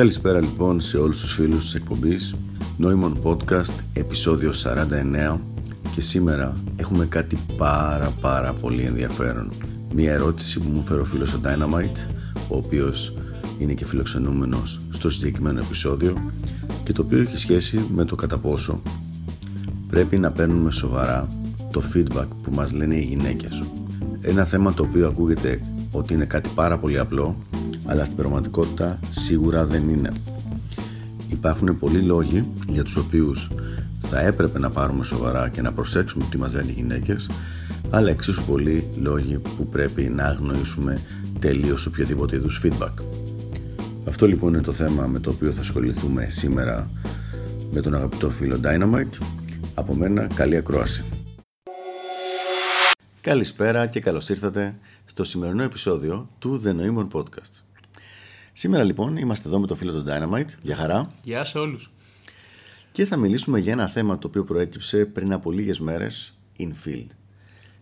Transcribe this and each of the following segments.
Καλησπέρα λοιπόν σε όλους τους φίλους της εκπομπής. Νόημον Podcast επεισόδιο 49 και σήμερα έχουμε κάτι πάρα πάρα πολύ ενδιαφέρον. Μια ερώτηση που μου φέρει ο φίλος ο Dynamite ο οποίος είναι και φιλοξενούμενος στο συγκεκριμένο επεισόδιο και το οποίο έχει σχέση με το κατά πόσο πρέπει να παίρνουμε σοβαρά το feedback που μας λένε οι γυναίκες. Ένα θέμα το οποίο ακούγεται ότι είναι κάτι πάρα πολύ απλό, αλλά στην πραγματικότητα σίγουρα δεν είναι. Υπάρχουν πολλοί λόγοι για τους οποίους θα έπρεπε να πάρουμε σοβαρά και να προσέξουμε τι μας λένε οι γυναίκες, αλλά εξίσου πολλοί λόγοι που πρέπει να αγνοήσουμε τελείως οποιοδήποτε είδους feedback. Αυτό λοιπόν είναι το θέμα με το οποίο θα ασχοληθούμε σήμερα με τον αγαπητό φίλο Dynamite. Από μένα καλή ακρόαση. Καλησπέρα και καλώς ήρθατε στο σημερινό επεισόδιο του The Noemon Podcast. Σήμερα λοιπόν είμαστε εδώ με το φίλο του Dynamite. Γεια χαρά. Γεια σε όλους. Και θα μιλήσουμε για ένα θέμα το οποίο προέκυψε πριν από λίγες μέρες in-field.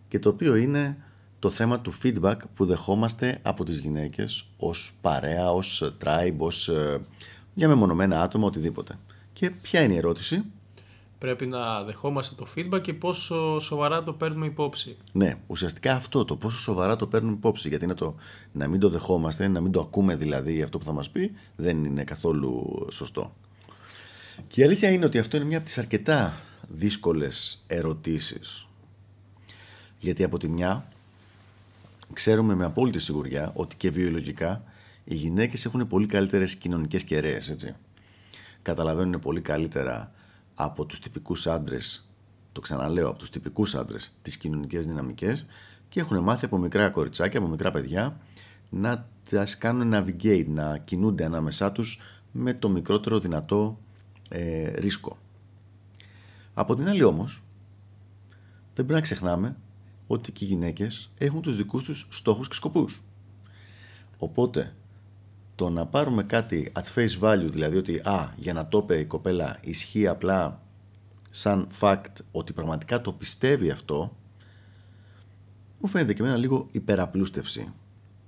Και το οποίο είναι το θέμα του feedback που δεχόμαστε από τις γυναίκες ως παρέα, ως tribe, ως ε, για μεμονωμένα άτομα, οτιδήποτε. Και ποια είναι η ερώτηση; Πρέπει να δεχόμαστε το feedback και πόσο σοβαρά το παίρνουμε υπόψη. Ναι, ουσιαστικά αυτό το πόσο σοβαρά το παίρνουμε υπόψη. Γιατί είναι το να μην το δεχόμαστε, να μην το ακούμε δηλαδή αυτό που θα μας πει, δεν είναι καθόλου σωστό. Και η αλήθεια είναι ότι αυτό είναι μια από τις αρκετά δύσκολες ερωτήσεις. Γιατί από τη μια ξέρουμε με απόλυτη σιγουριά ότι και βιολογικά οι γυναίκες έχουν πολύ καλύτερες κοινωνικές κεραίες, έτσι. Καταλαβαίνουν πολύ καλύτερα από τους τυπικούς άντρες, το ξαναλέω, από τους τυπικούς άντρες, τις κοινωνικές δυναμικές και έχουν μάθει από μικρά κοριτσάκια, από μικρά παιδιά να τα κάνουν navigate, να κινούνται ανάμεσά τους με το μικρότερο δυνατό ε, ρίσκο. Από την άλλη όμως, δεν πρέπει να ξεχνάμε ότι και οι γυναίκες έχουν τους δικούς τους στόχους και σκοπούς. Οπότε, το να πάρουμε κάτι at face value, δηλαδή ότι α, για να το είπε η κοπέλα ισχύει απλά σαν fact ότι πραγματικά το πιστεύει αυτό, μου φαίνεται και εμένα λίγο υπεραπλούστευση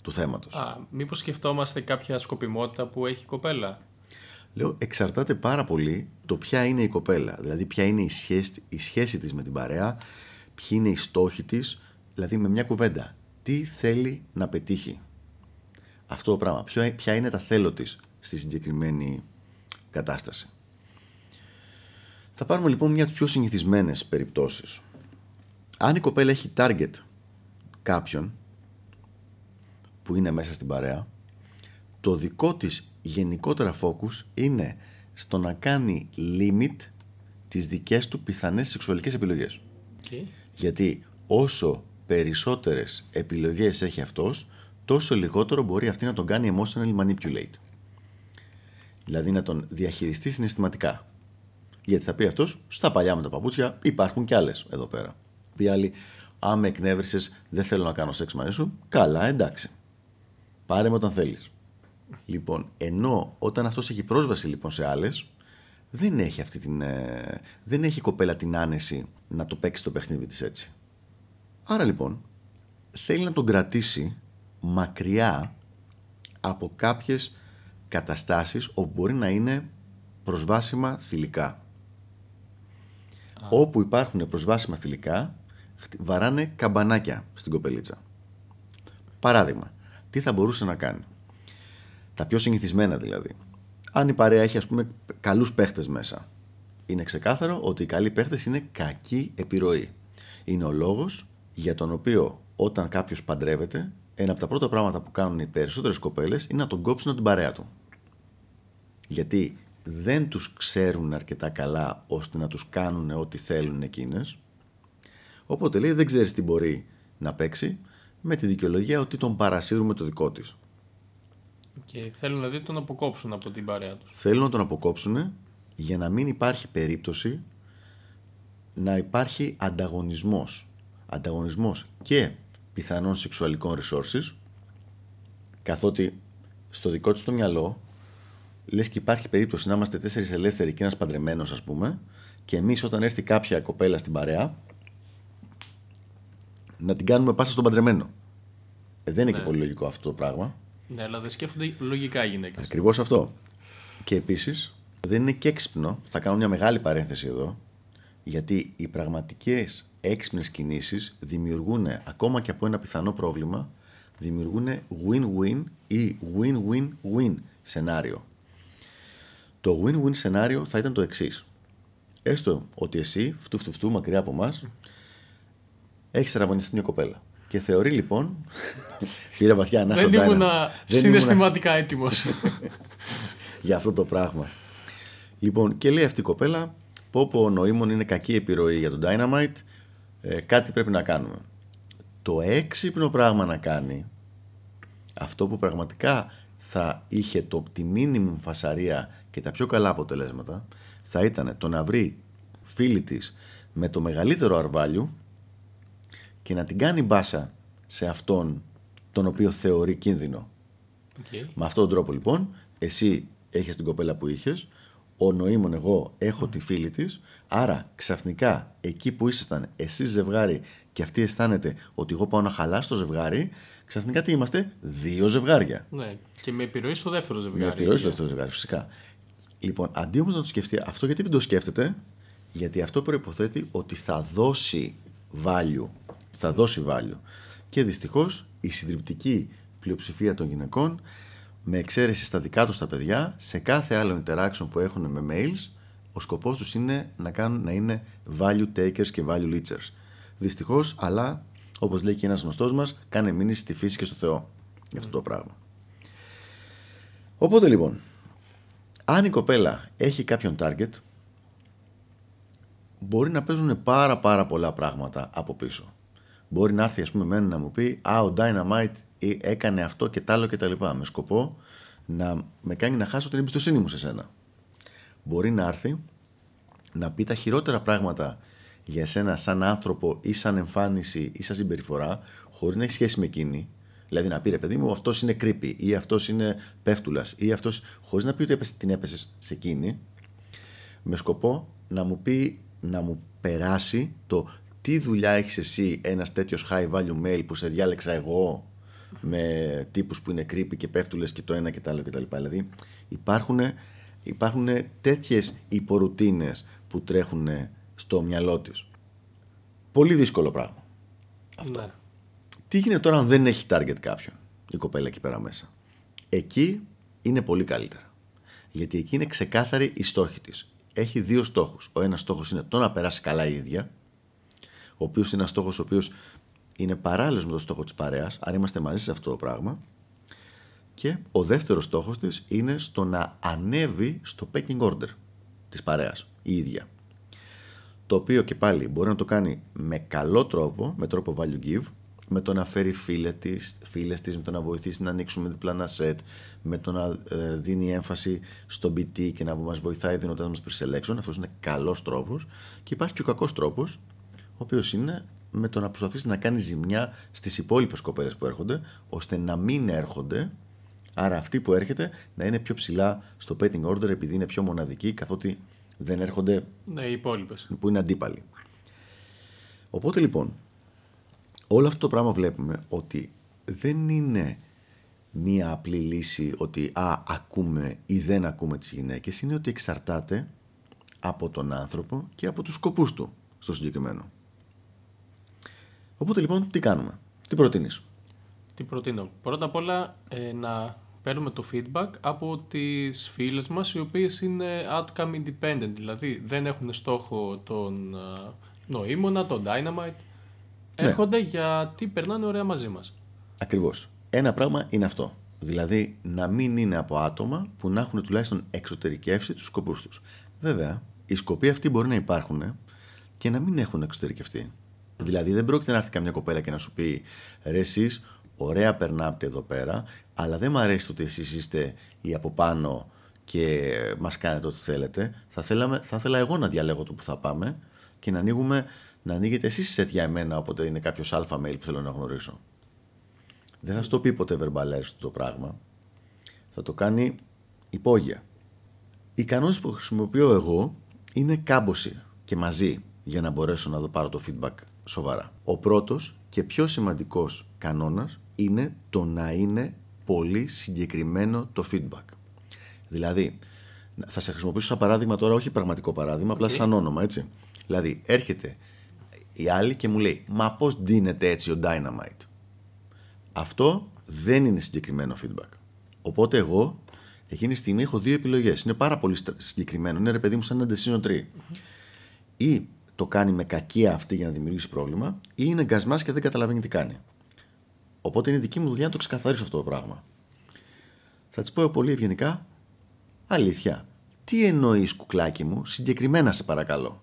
του θέματος. Α, μήπως σκεφτόμαστε κάποια σκοπιμότητα που έχει η κοπέλα; Λέω, εξαρτάται πάρα πολύ το ποια είναι η κοπέλα. Δηλαδή, ποια είναι η σχέση, η σχέση της με την παρέα, ποιοι είναι οι στόχοι της, δηλαδή με μια κουβέντα. Τι θέλει να πετύχει; Αυτό το πράγμα. Ποια είναι τα θέλω της στη συγκεκριμένη κατάσταση. Θα πάρουμε λοιπόν μια από τις πιο συνηθισμένες περιπτώσεις. Αν η κοπέλα έχει target κάποιον που είναι μέσα στην παρέα, το δικό της γενικότερα focus είναι στο να κάνει limit τις δικές του πιθανές σεξουαλικές επιλογές. Okay. Γιατί όσο περισσότερες επιλογές έχει αυτός, τόσο λιγότερο μπορεί αυτή να τον κάνει emotional manipulate. Δηλαδή να τον διαχειριστεί συναισθηματικά. Γιατί θα πει αυτός, στα παλιά με τα παπούτσια υπάρχουν κι άλλες εδώ πέρα. Πει άλλη, αν με εκνεύρισες, δεν θέλω να κάνω σεξ μαζί σου. Καλά, εντάξει. Πάρε με όταν θέλεις. Λοιπόν, ενώ όταν αυτός έχει πρόσβαση λοιπόν σε άλλες, δεν έχει αυτή την. Ε, δεν έχει η κοπέλα την άνεση να το παίξει το παιχνίδι της έτσι. Άρα λοιπόν, θέλει να τον κρατήσει μακριά από κάποιες καταστάσεις όπου μπορεί να είναι προσβάσιμα θηλυκά. Όπου υπάρχουν προσβάσιμα θηλυκά, βαράνε καμπανάκια στην κοπελίτσα. Παράδειγμα, τι θα μπορούσε να κάνει; Τα πιο συνηθισμένα δηλαδή. Αν η παρέα έχει ας πούμε καλούς παίχτες μέσα, είναι ξεκάθαρο ότι οι καλοί παίχτες είναι κακή επιρροή. Είναι ο λόγος για τον οποίο όταν κάποιος παντρεύεται ένα από τα πρώτα πράγματα που κάνουν οι περισσότερες κοπέλες είναι να τον κόψουν την παρέα του. Γιατί δεν τους ξέρουν αρκετά καλά ώστε να τους κάνουν ό,τι θέλουν εκείνες. Οπότε λέει δεν ξέρεις τι μπορεί να παίξει με τη δικαιολογία ότι τον παρασύρουμε το δικό της. Και θέλουν δηλαδή τον αποκόψουν από την παρέα τους. Θέλουν να τον αποκόψουν για να μην υπάρχει περίπτωση να υπάρχει ανταγωνισμός. Ανταγωνισμός και πιθανών σεξουαλικών resources, καθότι στο δικό της το μυαλό λες και υπάρχει περίπτωση να είμαστε τέσσερις ελεύθεροι και ένας παντρεμένος ας πούμε και εμείς όταν έρθει κάποια κοπέλα στην παρέα να την κάνουμε πάσα στον παντρεμένο. Ε, δεν είναι και ναι. πολύ λογικό αυτό το πράγμα. Ναι, αλλά δεν σκέφτονται λογικά οι γυναίκες. Ακριβώς αυτό. Και επίσης δεν είναι και έξυπνο. Θα κάνω μια μεγάλη παρένθεση εδώ. Γιατί οι πραγματικές έξυπνες κινήσεις δημιουργούν ακόμα και από ένα πιθανό πρόβλημα δημιουργούν win-win ή win-win-win σενάριο. Το win-win σενάριο θα ήταν το εξής. Έστω ότι εσύ, φτου φτου φτου μακριά από εμάς, έχεις τραυματιστεί μια κοπέλα. Και θεωρεί λοιπόν. πήρε βαθιά ανάσα. Δεν ήμουν συναισθηματικά έτοιμος. για αυτό το πράγμα. Λοιπόν, και λέει αυτή η κοπέλα, πω πω ο νοήμων είναι κακή επιρροή για τον Dynamite, ε, κάτι πρέπει να κάνουμε. Το έξυπνο πράγμα να κάνει, αυτό που πραγματικά θα είχε το, τη μίνιμουμ φασαρία και τα πιο καλά αποτελέσματα, θα ήταν το να βρει φίλη της με το μεγαλύτερο αρβάλιου και να την κάνει μπάσα σε αυτόν τον οποίο θεωρεί κίνδυνο. Okay. Με αυτόν τον τρόπο λοιπόν, εσύ έχεις την κοπέλα που είχες, ο νοήμων εγώ έχω τη φίλη της, άρα ξαφνικά εκεί που ήσασταν εσείς ζευγάρι και αυτή αισθάνεται ότι εγώ πάω να χαλάσω το ζευγάρι, ξαφνικά τι είμαστε, δύο ζευγάρια. Ναι, και με επιρροή στο δεύτερο ζευγάρι. Με επιρροή στο δεύτερο ζευγάρι, φυσικά. Λοιπόν, αντί όμως να το σκεφτεί αυτό, γιατί δεν το σκέφτεται, γιατί αυτό προποθέτει ότι θα δώσει value. Θα δώσει value. Και δυστυχώς η συντριπτική πλειοψηφία των γυναικών, με εξαίρεση στα δικά τους τα παιδιά, σε κάθε άλλο interaction που έχουν με mails, ο σκοπός τους είναι να, κάνουν, να είναι value takers και value leechers. Δυστυχώς, αλλά όπως λέει και ένας γνωστός μας, κάνε μήνυση στη φύση και στο Θεό για αυτό το πράγμα. Οπότε λοιπόν, αν η κοπέλα έχει κάποιον target, μπορεί να παίζουν πάρα πάρα πολλά πράγματα από πίσω. Μπορεί να έρθει ας πούμε εμένα να μου πει «Α, ο Dynamite έκανε αυτό και τ' άλλο και τα λοιπά» με σκοπό να με κάνει να χάσω την εμπιστοσύνη μου σε σένα. Μπορεί να έρθει να πει τα χειρότερα πράγματα για σένα σαν άνθρωπο ή σαν εμφάνιση ή σαν συμπεριφορά χωρίς να έχει σχέση με εκείνη Δηλαδή να πει ρε παιδί μου, αυτός είναι creepy ή αυτός είναι πέφτουλας ή αυτός. χωρίς να πει ότι την έπεσε σε εκείνη, με σκοπό να μου πει, να μου περάσει το τι δουλειά έχεις εσύ ένας τέτοιος high value mail που σε διάλεξα εγώ με τύπους που είναι creepy και πέφτουλες και το ένα και το άλλο κτλ. Δηλαδή υπάρχουν, υπάρχουν τέτοιες υπορουτίνες που τρέχουν στο μυαλό της. Πολύ δύσκολο πράγμα. Αυτό. Ναι. Τι γίνεται τώρα αν δεν έχει target κάποιον η κοπέλα εκεί πέρα μέσα; Εκεί είναι πολύ καλύτερα. Γιατί εκεί είναι ξεκάθαρη η στόχη της. Έχει δύο στόχους. Ο ένας στόχος είναι το να περάσει καλά η ίδια, ο οποίος είναι ένας στόχος ο οποίος είναι παράλληλος με το στόχο της παρέας, άρα είμαστε μαζί σε αυτό το πράγμα. Και ο δεύτερος στόχος της είναι στο να ανέβει στο pecking order της παρέας η ίδια. Το οποίο και πάλι μπορεί να το κάνει με καλό τρόπο, με τρόπο value give, με το να φέρει φίλες της, φίλες της, με το να βοηθήσει να ανοίξουμε διπλά ένα σετ, με το να ε, δίνει έμφαση στο BT και να μας βοηθάει δίνοντας μας pre-selection. Αυτός είναι καλός τρόπος. Και υπάρχει και ο κακός τρόπος, ο οποίος είναι με το να προσπαθήσει να κάνει ζημιά στις υπόλοιπες κοπέλες που έρχονται, ώστε να μην έρχονται, άρα αυτή που έρχεται να είναι πιο ψηλά στο petting order επειδή είναι πιο μοναδική, καθότι δεν έρχονται ναι, οι υπόλοιπες. που είναι αντίπαλοι. Οπότε λοιπόν, όλο αυτό το πράγμα βλέπουμε ότι δεν είναι μία απλή λύση ότι α, ακούμε ή δεν ακούμε τις γυναίκες, είναι ότι εξαρτάται από τον άνθρωπο και από τους σκοπούς του στο συγκεκριμένο. Οπότε λοιπόν τι κάνουμε, τι προτείνεις; Τι προτείνω; Πρώτα απ' όλα ε, να παίρνουμε το feedback από τις φίλες μας οι οποίες είναι outcome independent, δηλαδή δεν έχουν στόχο τον uh, νοήμονα, τον dynamite, ναι. έρχονται γιατί περνάνε ωραία μαζί μας. Ακριβώς. Ένα πράγμα είναι αυτό. Δηλαδή να μην είναι από άτομα που να έχουν τουλάχιστον εξωτερικεύσει τους σκοπούς τους. Βέβαια, οι σκοποί αυτοί μπορεί να υπάρχουν και να μην έχουν εξωτερικευτεί. Δηλαδή δεν πρόκειται να έρθει καμιά κοπέλα και να σου πει ρε εσείς, ωραία περνάτε εδώ πέρα, αλλά δεν μου αρέσει το ότι εσείς είστε οι από πάνω και μας κάνετε ό,τι θέλετε. Θα, θέλαμε, θα ήθελα εγώ να διαλέγω το που θα πάμε και να ανοίγουμε να ανοίγετε εσείς σε για εμένα όποτε είναι κάποιος αλφα mail που θέλω να γνωρίσω. Δεν θα σου το πει ποτέ verbalize το πράγμα. Θα το κάνει υπόγεια. Οι κανόνες που χρησιμοποιώ εγώ είναι κάμποση και μαζί για να μπορέσω να δω πάρω το feedback σοβαρά. Ο πρώτος και πιο σημαντικός κανόνας είναι το να είναι πολύ συγκεκριμένο το feedback. Δηλαδή, Θα σε χρησιμοποιήσω σαν παράδειγμα τώρα, όχι πραγματικό παράδειγμα, απλά σαν όνομα, έτσι. Δηλαδή, έρχεται η άλλη και μου λέει, Μα πώς ντύνεται έτσι ο Dynamite; Αυτό δεν είναι συγκεκριμένο feedback. Οπότε εγώ εκείνη τη στιγμή έχω δύο επιλογές. Είναι πάρα πολύ συγκεκριμένο. Είναι ρε παιδί μου σαν ένα decision tree. Ή το κάνει με κακία αυτή για να δημιουργήσει πρόβλημα, ή είναι γκασμάς και δεν καταλαβαίνει τι κάνει. Οπότε είναι δική μου δουλειά να το ξεκαθαρίσω αυτό το πράγμα. Θα της πω πολύ ευγενικά, αλήθεια. Τι εννοείς, κουκλάκι μου, συγκεκριμένα σε παρακαλώ.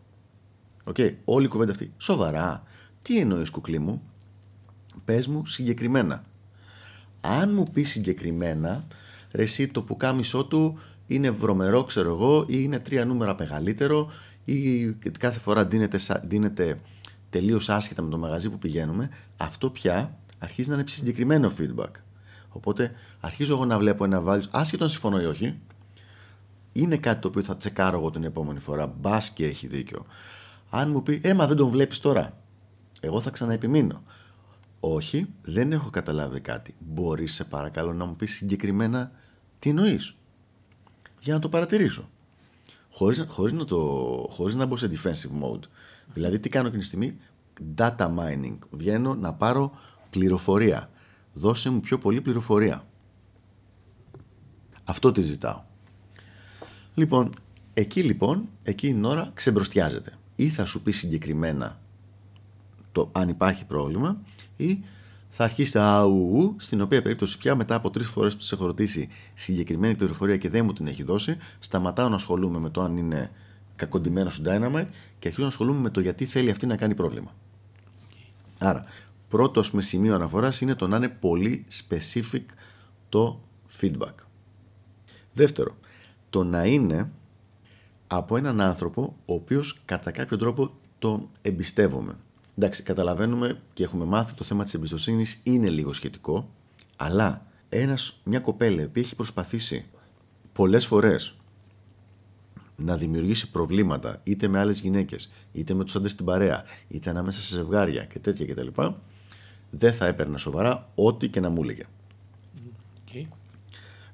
OK, okay, όλη η κουβέντα αυτή. Σοβαρά. Τι εννοείς, κουκλί μου, πες μου συγκεκριμένα. Αν μου πεις συγκεκριμένα, ρε εσύ το πουκάμισό του είναι βρωμερό, ξέρω εγώ, ή είναι τρία νούμερα μεγαλύτερο, ή κάθε φορά δίνεται, δίνεται τελείως άσχετα με το μαγαζί που πηγαίνουμε, αυτό πια αρχίζει να είναι συγκεκριμένο feedback. Οπότε αρχίζω εγώ να βλέπω ένα value, άσχετο αν συμφωνώ ή όχι, είναι κάτι το οποίο θα τσεκάρω εγώ την επόμενη φορά. Μπας και έχει δίκιο. Αν μου πει, Έμα δεν τον βλέπεις τώρα. Εγώ θα ξαναεπιμείνω. Όχι, δεν έχω καταλάβει κάτι. Μπορείς, σε παρακαλώ, να μου πεις συγκεκριμένα τι εννοείς. Για να το παρατηρήσω. Χωρίς, χωρίς, να το, χωρίς να μπω σε defensive mode. Δηλαδή, τι κάνω εκείνη τη στιγμή; Data mining. Βγαίνω να πάρω πληροφορία. Δώσε μου πιο πολύ πληροφορία. Αυτό τη ζητάω. Λοιπόν, εκεί λοιπόν, εκείνη την ώρα ξεμπροστιάζεται. Ή θα σου πει συγκεκριμένα το αν υπάρχει πρόβλημα ή θα αρχίσει αου, στην οποία περίπτωση πια μετά από τρεις φορές που τη έχω ρωτήσει συγκεκριμένη πληροφορία και δεν μου την έχει δώσει, σταματάω να ασχολούμαι με το αν είναι κακοντημένο στο Dynamite και αρχίζω να ασχολούμαι με το γιατί θέλει αυτή να κάνει πρόβλημα. Άρα, πρώτος με σημείο αναφοράς είναι το να είναι πολύ specific το feedback. Δεύτερο, το να είναι από έναν άνθρωπο ο οποίος κατά κάποιο τρόπο τον εμπιστεύομαι. Εντάξει, καταλαβαίνουμε και έχουμε μάθει το θέμα της εμπιστοσύνης είναι λίγο σχετικό, αλλά ένας, μια κοπέλα που έχει προσπαθήσει πολλές φορές να δημιουργήσει προβλήματα είτε με άλλες γυναίκες, είτε με τους άντρες στην παρέα, είτε ανάμεσα σε ζευγάρια και τέτοια κτλ. Δεν θα έπαιρνα σοβαρά ό,τι και να μου έλεγε. Okay.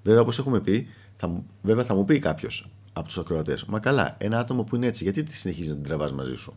Βέβαια, όπως έχουμε πει, θα, βέβαια θα μου πει κάποιος από τους ακροατές, Μα καλά, ένα άτομο που είναι έτσι, γιατί τη συνεχίζεις να την τραβάς μαζί σου;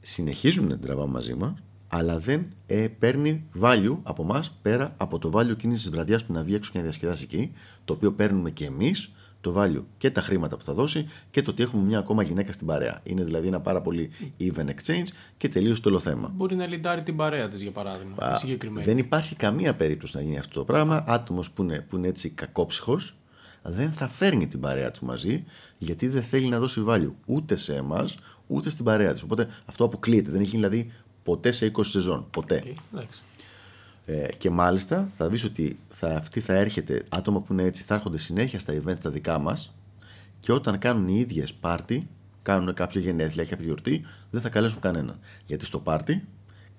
Συνεχίζουν να την τραβάμε μαζί μας, αλλά δεν ε, παίρνει value από εμά πέρα από το value εκείνη της βραδιάς που να βγει έξω και να διασκεδάσει εκεί, το οποίο παίρνουμε και εμείς, το value και τα χρήματα που θα δώσει και το ότι έχουμε μια ακόμα γυναίκα στην παρέα. Είναι δηλαδή ένα πάρα πολύ even exchange και τελείω το όλο θέμα. Μπορεί να λιντάρει την παρέα της, για παράδειγμα. Α, δεν υπάρχει καμία περίπτωση να γίνει αυτό το πράγμα. Άτομος που είναι, που είναι έτσι κακόψυχος δεν θα φέρνει την παρέα του μαζί γιατί δεν θέλει να δώσει value ούτε σε εμάς ούτε στην παρέα της. Οπότε αυτό αποκλείεται. Δεν έχει δηλαδή ποτέ σε 20 σεζόν. Ποτέ. Okay, ε, και μάλιστα θα δεις ότι θα, αυτή θα έρχεται, άτομα που είναι έτσι, θα έρχονται συνέχεια στα event τα δικά μας και όταν κάνουν οι ίδιες πάρτι, κάνουν κάποια γενέθλια, κάποια γιορτή, δεν θα καλέσουν κανέναν. Γιατί στο πάρτι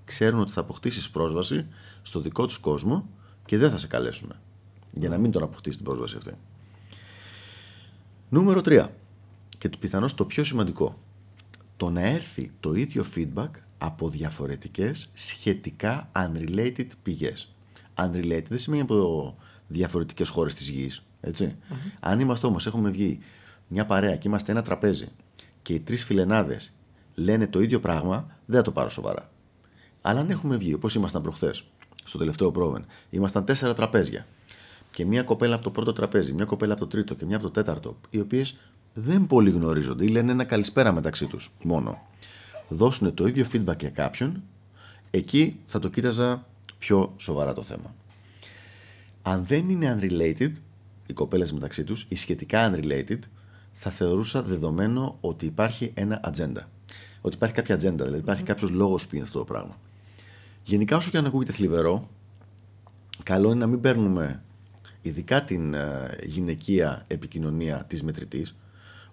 ξέρουν ότι θα αποκτήσεις πρόσβαση στο δικό τους κόσμο και δεν θα σε καλέσουν. Για να μην τον αποκτήσει την πρόσβαση αυτή. Νούμερο 3. Και το πιθανώς το πιο σημαντικό. Το να έρθει το ίδιο feedback από διαφορετικές σχετικά unrelated πηγές. Unrelated δεν σημαίνει από διαφορετικές χώρες της γης. ετσι Αν είμαστε όμως, έχουμε βγει μια παρέα και είμαστε ένα τραπέζι και οι τρεις φιλενάδες λένε το ίδιο πράγμα, δεν θα το πάρω σοβαρά. Αλλά αν έχουμε βγει, όπως ήμασταν προχθές, στο τελευταίο πρόβεν, ήμασταν τέσσερα τραπέζια και μια κοπέλα από το πρώτο τραπέζι, μια κοπέλα από το τρίτο και μια από το τέταρτο, οι οποίες δεν πολύ γνωρίζονται ή λένε ένα καλησπέρα μεταξύ τους μόνο. Δώσουν το ίδιο feedback για κάποιον, εκεί θα το κοίταζα πιο σοβαρά το θέμα. Αν δεν είναι unrelated, οι κοπέλες μεταξύ τους, ή σχετικά unrelated, θα θεωρούσα δεδομένο ότι υπάρχει ένα ατζέντα. Ότι υπάρχει κάποια ατζέντα, δηλαδή υπάρχει κάποιος λόγος που είναι αυτό το πράγμα. Γενικά, όσο και αν ακούγεται θλιβερό, καλό είναι να μην παίρνουμε ειδικά την ε, γυναικεία επικοινωνία της μετρητής,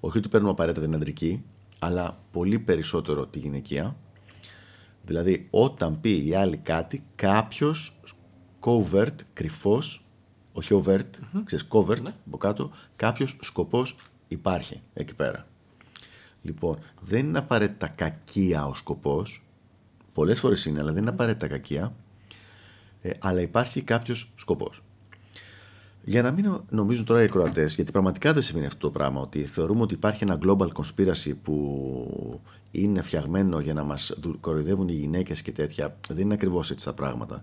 όχι ότι παίρνουμε απαραίτητα την αντρική, αλλά πολύ περισσότερο τη γυναικεία. Δηλαδή, όταν πει η άλλη κάτι, κάποιος covert, κρυφός, όχι overt, mm ξέρεις, covert ναι. από κάτω, κάποιος σκοπός υπάρχει εκεί πέρα. Λοιπόν, δεν είναι απαραίτητα κακία ο σκοπός. Πολλές φορές είναι, αλλά δεν είναι απαραίτητα κακία. Ε, αλλά υπάρχει κάποιος σκοπός. Για να μην νομίζουν τώρα οι ακροατέ, γιατί πραγματικά δεν συμβαίνει αυτό το πράγμα, ότι θεωρούμε ότι υπάρχει ένα global conspiracy που είναι φτιαγμένο για να μας κοροϊδεύουν οι γυναίκες και τέτοια. Δεν είναι ακριβώς έτσι τα πράγματα.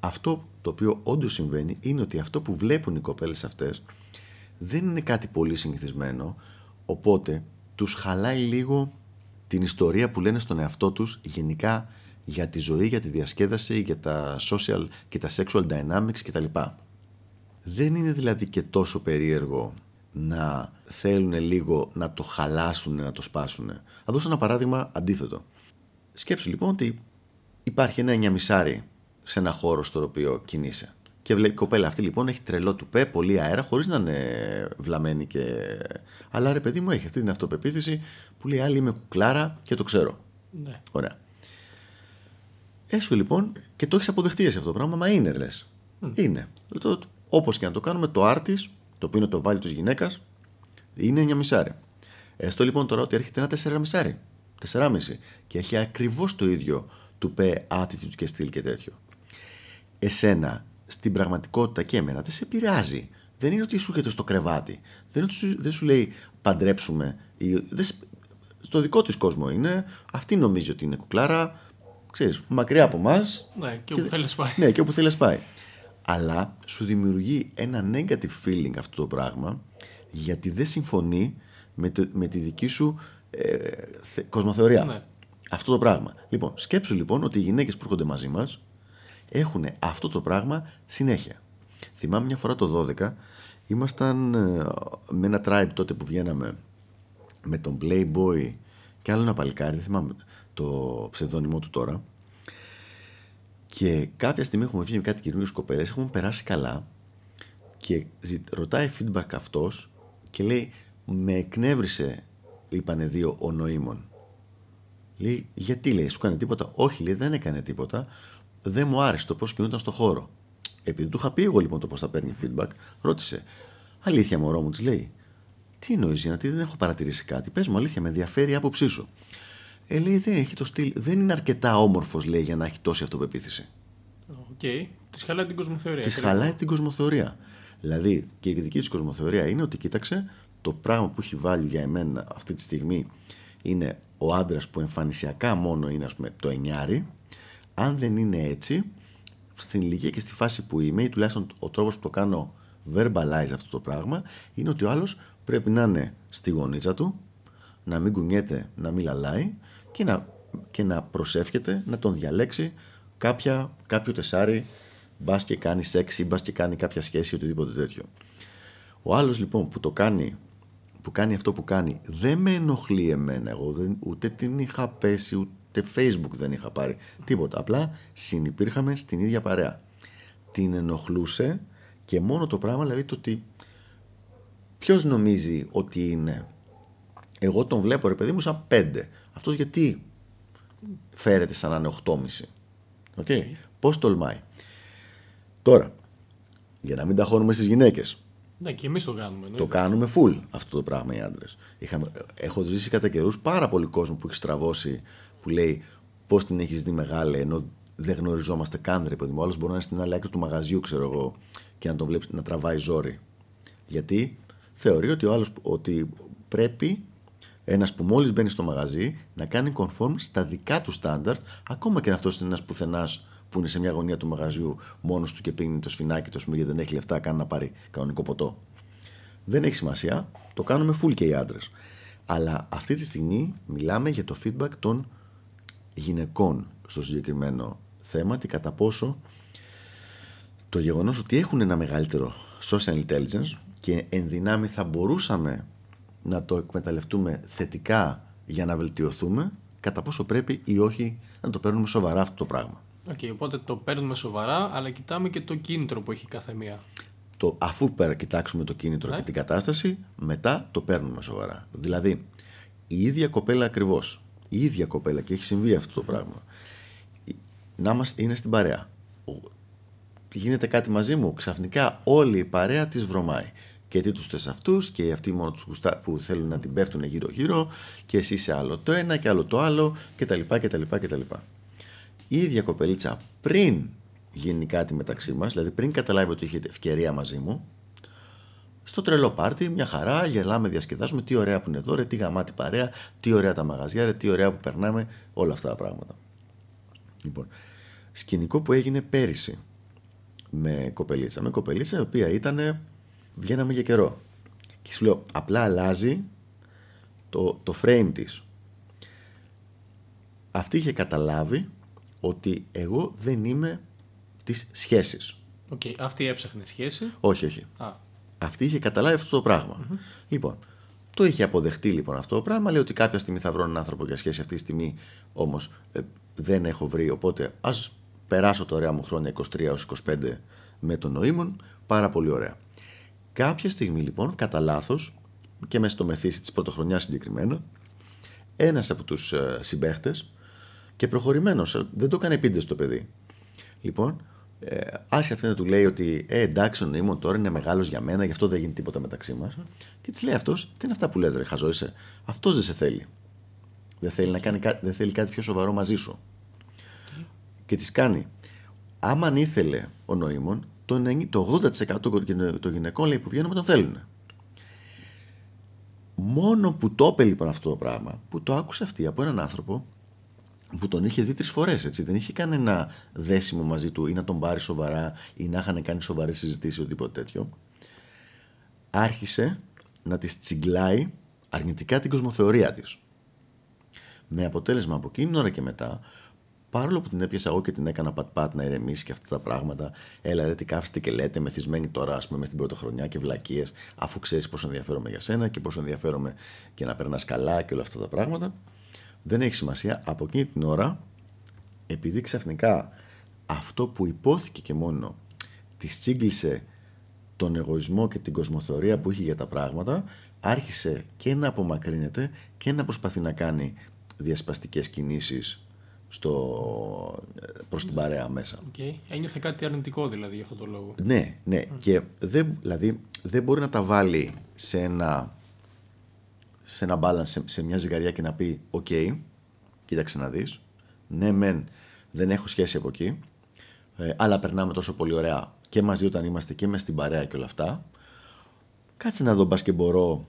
Αυτό το οποίο όντως συμβαίνει είναι ότι αυτό που βλέπουν οι κοπέλες αυτές δεν είναι κάτι πολύ συνηθισμένο, οπότε τους χαλάει λίγο την ιστορία που λένε στον εαυτό τους γενικά για τη ζωή, για τη διασκέδαση, για τα social και τα sexual dynamics κτλ. Δεν είναι δηλαδή και τόσο περίεργο να θέλουν λίγο να το χαλάσουν, να το σπάσουν. Θα δώσω ένα παράδειγμα αντίθετο. Σκέψου λοιπόν ότι υπάρχει ένα εννιαμισάρι σε ένα χώρο στο οποίο κινείσαι. Και η κοπέλα αυτή λοιπόν έχει τρελό του πέ, πολύ αέρα, χωρίς να είναι βλαμμένη και. Αλλά ρε παιδί μου έχει αυτή την αυτοπεποίθηση που λέει άλλη είμαι κουκλάρα και το ξέρω. Ναι. Ωραία. Έσου λοιπόν και το έχεις αποδεχτεί εσύ αυτό το πράγμα, μα είναι λες. Είναι. Όπως και να το κάνουμε, το άρτη, το οποίο είναι το βάλει της γυναίκας, είναι 9 μισάρι. Έστω λοιπόν τώρα ότι έρχεται ένα 4 μισάρι. 4,5 και έχει ακριβώς το ίδιο του πέ attitude και στυλ και τέτοιο. Εσένα στην πραγματικότητα και εμένα δεν σε επηρεάζει. Δεν είναι ότι σου έρχεται στο κρεβάτι. Δεν, είναι δεν σου λέει παντρέψουμε. Δεν, στο δικό της κόσμο είναι. Αυτή νομίζει ότι είναι κουκλάρα. Ξέρεις, μακριά από εμά. Ναι, και όπου θέλεις πάει. Ναι, και όπου θέλεις πάει. Αλλά σου δημιουργεί ένα negative feeling αυτό το πράγμα γιατί δεν συμφωνεί με, με τη δική σου ε, κοσμοθεωρία. Ναι. Αυτό το πράγμα. Λοιπόν, σκέψου λοιπόν ότι οι γυναίκες που έρχονται μαζί μας έχουν αυτό το πράγμα συνέχεια. Θυμάμαι μια φορά το 12 ήμασταν ε, με ένα tribe τότε που βγαίναμε με τον Playboy και άλλο ένα παλικάρι, δεν θυμάμαι το ψευδόνυμό του τώρα. Και κάποια στιγμή έχουμε βγει με κάτι καινούριες κοπέλες, έχουμε περάσει καλά και ρωτάει feedback αυτός και λέει: Με εκνεύρισε, είπανε δύο ο νοήμων. Λέει: Γιατί λέει, σου έκανε τίποτα; Όχι, λέει, δεν έκανε τίποτα δεν μου άρεσε το πώς κινούνταν στο χώρο. Επειδή του είχα πει εγώ λοιπόν το πώς θα παίρνει feedback, ρώτησε. Αλήθεια, μωρό μου, της λέει. Τι εννοείς, γιατί δεν έχω παρατηρήσει κάτι. Πες μου, αλήθεια, με ενδιαφέρει η άποψή σου. Ε, λέει, δεν έχει το στυλ. Δεν είναι αρκετά όμορφος, λέει, για να έχει τόση αυτοπεποίθηση. OK. Okay. Της χαλάει την κοσμοθεωρία. Της χαλάει την κοσμοθεωρία. Δηλαδή, και η δική της κοσμοθεωρία είναι ότι κοίταξε, το πράγμα που έχει βάλει για εμένα αυτή τη στιγμή είναι ο άντρας που εμφανισιακά μόνο είναι, ας πούμε, το εννιάρι αν δεν είναι έτσι, στην ηλικία και στη φάση που είμαι, ή τουλάχιστον ο τρόπος που το κάνω verbalize αυτό το πράγμα, είναι ότι ο άλλος πρέπει να είναι στη γωνίτσα του, να μην κουνιέται, να μην λαλάει και να, και να προσεύχεται να τον διαλέξει κάποια, κάποιο τεσάρι, μπας και κάνει σεξ ή μπας και κάνει κάποια σχέση ή οτιδήποτε τέτοιο. Ο άλλος λοιπόν που το κάνει που κάνει αυτό που κάνει δεν με ενοχλεί εμένα εγώ δεν, ούτε την είχα πέσει ούτε ούτε facebook δεν είχα πάρει, τίποτα. Απλά συνυπήρχαμε στην ίδια παρέα. Την ενοχλούσε και μόνο το πράγμα, δηλαδή το ότι ποιος νομίζει ότι είναι. Εγώ τον βλέπω ρε παιδί μου σαν πέντε. Αυτός γιατί φέρεται σαν να είναι 8,5. Okay. Πώς τολμάει. Τώρα, για να μην τα χώνουμε στις γυναίκες. Ναι, και εμείς το κάνουμε. Το κάνουμε full αυτό το πράγμα οι άντρες. Έχω ζήσει κατά καιρούς πάρα πολύ κόσμο που έχει στραβώσει που λέει πώς την έχεις δει μεγάλη, ενώ δεν γνωριζόμαστε καν, ρε παιδί μου. Άλλος μπορεί να είναι στην άλλη άκρη του μαγαζιού, ξέρω εγώ, και να τον βλέπει να τραβάει ζόρι. Γιατί θεωρεί ότι ο άλλος ότι πρέπει ένας που μόλις μπαίνει στο μαγαζί να κάνει conform στα δικά του στάνταρτ, ακόμα και αν αυτός είναι ένας πουθενάς που είναι σε μια γωνία του μαγαζιού μόνος του και πίνει το σφινάκι του, γιατί δεν έχει λεφτά καν να πάρει κανονικό ποτό. Δεν έχει σημασία. Το κάνουμε full και οι άντρες. Αλλά αυτή τη στιγμή μιλάμε για το feedback των γυναικών στο συγκεκριμένο θέμα και κατά πόσο το γεγονός ότι έχουν ένα μεγαλύτερο social intelligence και εν δυνάμει θα μπορούσαμε να το εκμεταλλευτούμε θετικά για να βελτιωθούμε, κατά πόσο πρέπει ή όχι να το παίρνουμε σοβαρά αυτό το πράγμα. Okay, οπότε το παίρνουμε σοβαρά, αλλά κοιτάμε και το κίνητρο που έχει κάθε μία. Το, αφού πέρα κοιτάξουμε το κίνητρο ναι. και την κατάσταση, μετά το παίρνουμε σοβαρά. Δηλαδή, η ίδια κοπέλα ακριβώς η ίδια κοπέλα και έχει συμβεί αυτό το πράγμα. Να είμαστε, είναι στην παρέα. Γίνεται κάτι μαζί μου, ξαφνικά όλη η παρέα της βρωμάει. Και τι τους θες αυτούς, και αυτοί μόνο τους που θέλουν να την πέφτουν γύρω-γύρω, και εσύ σε άλλο το ένα και άλλο το άλλο, κτλ. κτλ, κτλ. Η ίδια κοπελίτσα πριν γίνει κάτι μεταξύ μας, δηλαδή πριν καταλάβει ότι είχε ευκαιρία μαζί μου, στο τρελό πάρτι, μια χαρά, γελάμε, διασκεδάζουμε. Τι ωραία που είναι εδώ, ρε, τι γαμάτι παρέα, τι ωραία τα μαγαζιά, ρε, τι ωραία που περνάμε, όλα αυτά τα πράγματα. Λοιπόν, σκηνικό που έγινε πέρυσι με κοπελίτσα. Με κοπελίτσα η οποία ήταν, βγαίναμε για καιρό. Και σου λέω, απλά αλλάζει το, το frame της. Αυτή είχε καταλάβει ότι εγώ δεν είμαι της σχέσης. OK, okay. αυτή έψαχνε σχέση. Όχι, όχι. Α, Αυτή είχε καταλάβει αυτό το πράγμα Λοιπόν, το είχε αποδεχτεί λοιπόν αυτό το πράγμα. Λέει ότι κάποια στιγμή θα βρω έναν άνθρωπο για σχέση. Αυτή τη στιγμή όμως δεν έχω βρει. Οπότε ας περάσω τα ωραία μου χρόνια 23 έως 25 με τον νοήμων. Πάρα πολύ ωραία. Κάποια στιγμή λοιπόν, κατά λάθος και μέσα στο μεθύσι της πρωτοχρονιάς συγκεκριμένα, ένας από τους συμπαίχτες και προχωρημένος, δεν το έκανε επίτηδες το παιδί. Λοιπόν, ε, άρχισε αυτή να του λέει ότι ε, εντάξει, ο νοήμων τώρα είναι μεγάλος για μένα, γι' αυτό δεν γίνει τίποτα μεταξύ μας. Και της λέει αυτός, τι είναι αυτά που λες, ρε, χαζό είσαι. Αυτός δεν σε θέλει. Δεν θέλει, να κάνει, κά- δεν θέλει κάτι πιο σοβαρό μαζί σου. Και της κάνει, άμα αν ήθελε ο νοήμων, το, 90 το 80% των γυναι- των γυναικών λέει, που βγαίνουν τον θέλουν. Μόνο που το είπε λοιπόν αυτό το πράγμα, που το άκουσε αυτή από έναν άνθρωπο που τον είχε δει τρεις φορές, έτσι. Δεν είχε κανένα δέσιμο μαζί του ή να τον πάρει σοβαρά ή να είχαν κάνει σοβαρές συζητήσεις ή οτιδήποτε τέτοιο. Άρχισε να τη τσιγκλάει αρνητικά την κοσμοθεωρία της. Με αποτέλεσμα από εκείνη την ώρα και μετά, παρόλο που την έπιασα εγώ και την έκανα πατ-πατ να ηρεμήσει και αυτά τα πράγματα, έλα ρε τι κάθεστε και λέτε, μεθυσμένοι τώρα, ας πούμε, μες στην πρωτοχρονιά και βλακίες, αφού ξέρεις πόσο ενδιαφέρομαι για σένα και πόσο ενδιαφέρομαι και να περνάς καλά και όλα αυτά τα πράγματα. Δεν έχει σημασία. Από εκείνη την ώρα, επειδή ξαφνικά αυτό που υπόθηκε και μόνο της τσίγκλισε τον εγωισμό και την κοσμοθεωρία που είχε για τα πράγματα, άρχισε και να απομακρύνεται και να προσπαθεί να κάνει διασπαστικές κινήσεις στο, προς την παρέα μέσα. οκ. Ένιωθε κάτι αρνητικό δηλαδή για αυτό το λόγο. Ναι, ναι. Και δεν, δηλαδή, δεν μπορεί να τα βάλει σε ένα, σε ένα balance, σε, σε μια ζυγαριά και να πει «OK, κοίταξε να δεις, ναι μεν δεν έχω σχέση από εκεί, ε, αλλά περνάμε τόσο πολύ ωραία και μαζί όταν είμαστε και μέσα στην παρέα και όλα αυτά. Κάτσε να δω μπας και μπορώ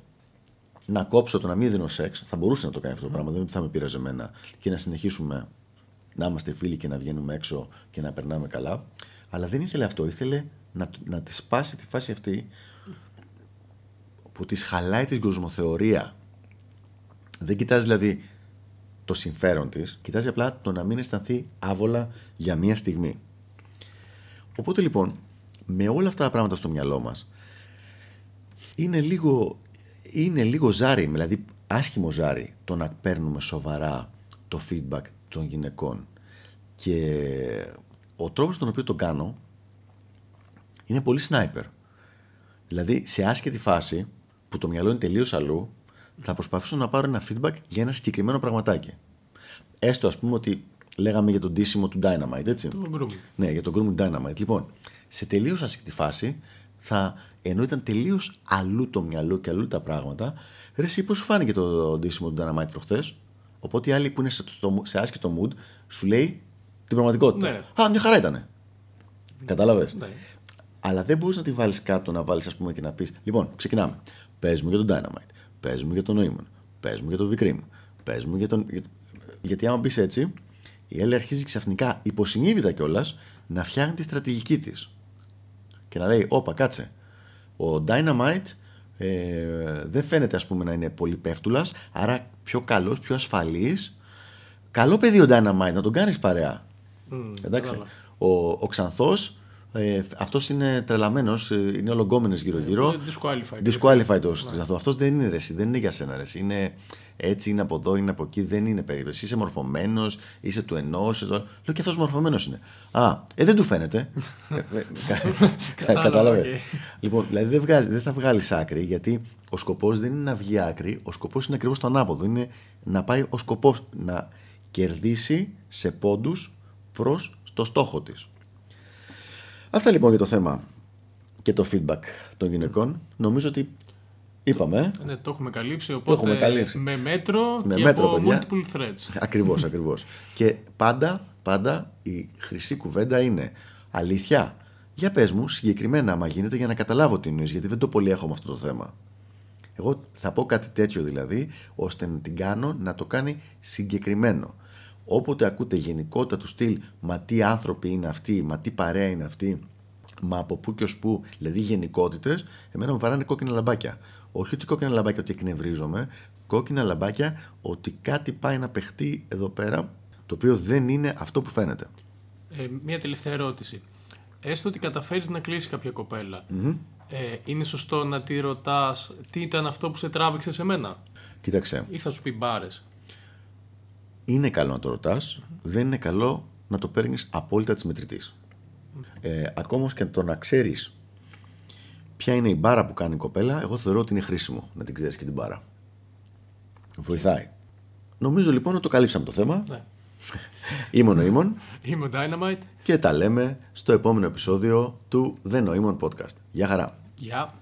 να κόψω το να μην δίνω σεξ. Θα μπορούσε να το κάνει αυτό το πράγμα, δεν θα με πείραζε εμένα και να συνεχίσουμε να είμαστε φίλοι και να βγαίνουμε έξω και να περνάμε καλά. Αλλά δεν ήθελε αυτό. Ήθελε να, να τη σπάσει τη φάση αυτή που της χαλάει την κοσμοθεωρία. Δεν κοιτάζει δηλαδή το συμφέρον της, κοιτάζει απλά το να μην αισθανθεί άβολα για μία στιγμή. Οπότε λοιπόν, με όλα αυτά τα πράγματα στο μυαλό μας, είναι λίγο, είναι λίγο ζάρι, δηλαδή άσχημο ζάρι το να παίρνουμε σοβαρά το feedback των γυναικών. Και ο τρόπος τον οποίο το κάνω είναι πολύ sniper. Δηλαδή, σε άσχετη φάση που το μυαλό είναι τελείως αλλού, θα προσπαθήσω να πάρω ένα feedback για ένα συγκεκριμένο πραγματάκι. Έστω, ας πούμε, ότι λέγαμε για τον ντύσιμο του Dynamite, έτσι. Το grooming. Ναι, για τον grooming Dynamite. Λοιπόν, σε τελείως άσχετη φάση, θα, ενώ ήταν τελείως αλλού το μυαλό και αλλού τα πράγματα, ρε, εσύ πώς σου φάνηκε το ντύσιμο του Dynamite προχθές; Οπότε οι άλλοι που είναι σε, στο- σε άσχετο mood σου λέει την πραγματικότητα. Ναι. Α, μια χαρά ήταν. Κατάλαβες; Ναι. Αλλά δεν μπορείς να τη βάλεις κάτω να βάλεις, ας πούμε, και να πεις: Λοιπόν, ξεκινάμε. Πες μου για τον Dynamite. Πες μου για τον Νόημον. Πες μου για τον Vikrim. Πες μου για τον. για- Γιατί άμα πεις έτσι, η Έλλη αρχίζει ξαφνικά, υποσυνείδητα κιόλας, να φτιάχνει τη στρατηγική της. Και να λέει: Όπα, κάτσε. Ο Dynamite ε, δεν φαίνεται, ας πούμε, να είναι πολύ πέφτουλας, άρα πιο καλός, πιο ασφαλής. Καλό παιδί ο Dynamite, να τον κάνεις παρέα. Μμ, Εντάξει. κατάλαβα. Ο, ο Ξανθός, ε, αυτός είναι τρελαμένος, είναι ολογκόμενος γύρω-γύρω. Ε, disqualified. Disqualified ο Ξανθό. Αυτό δεν είναι ρε, εσύ, δεν είναι για σένα. Ρε, εσύ. είναι έτσι, είναι από εδώ, είναι από εκεί, δεν είναι περίπτωση. Είσαι μορφωμένος, είσαι του ενός. Είσαι το... άλλο. Λέω και αυτός μορφωμένος είναι. Α, ε, δεν του φαίνεται. Ε, ε, κα- Κατάλαβα, Κατάλαβε. οκ. Λοιπόν, δηλαδή δεν, βγάζει, δεν θα βγάλεις άκρη γιατί ο σκοπός δεν είναι να βγει άκρη, ο σκοπός είναι ακριβώς το ανάποδο. Είναι να πάει ο σκοπός να κερδίσει σε πόντους προς το στόχο της. Αυτά λοιπόν για το θέμα και το feedback των γυναικών. Νομίζω ότι είπαμε. ε. Ναι, το έχουμε καλύψει. Οπότε έχουμε καλύψει. με μέτρο Με και μέτρο, από παιδιά. multiple threads. Ακριβώς, ακριβώς. Και πάντα, πάντα η χρυσή κουβέντα είναι αλήθεια. Για πες μου συγκεκριμένα, άμα γίνεται, για να καταλάβω τι εννοείς, γιατί δεν το πολύ έχω με αυτό το θέμα. Εγώ θα πω κάτι τέτοιο δηλαδή, ώστε να την κάνω να το κάνει συγκεκριμένο. Όποτε ακούτε γενικότητα του στυλ, μα τι άνθρωποι είναι αυτοί, μα τι παρέα είναι αυτοί, μα από πού και ως πού, δηλαδή γενικότητες, εμένα μου βαράνε κόκκινα λαμπάκια. Όχι ότι κόκκινα λαμπάκια ότι εκνευρίζομαι, κόκκινα λαμπάκια ότι κάτι πάει να παιχτεί εδώ πέρα, το οποίο δεν είναι αυτό που φαίνεται. Ε, μία τελευταία ερώτηση. Έστω ότι καταφέρεις να κλείσεις κάποια ε, είναι σωστό να τη ρωτάς τι ήταν αυτό που σε τράβηξε σε μένα; Κοίταξε. Ή θα σου πει μπάρες. Είναι καλό να το ρωτάς, δεν είναι καλό να το παίρνεις απόλυτα της μετρητής. Ε, ακόμα και το να ξέρεις ποια είναι η μπάρα που κάνει η κοπέλα, εγώ θεωρώ ότι είναι χρήσιμο να την ξέρεις και την μπάρα. Βοηθάει. Νομίζω λοιπόν ότι το καλύψαμε το θέμα. Ναι. Είμαι ο Νοήμων. Είμαι ο Dynamite. Και τα λέμε στο επόμενο επεισόδιο του The Noemon Podcast. Γεια χαρά. Γεια.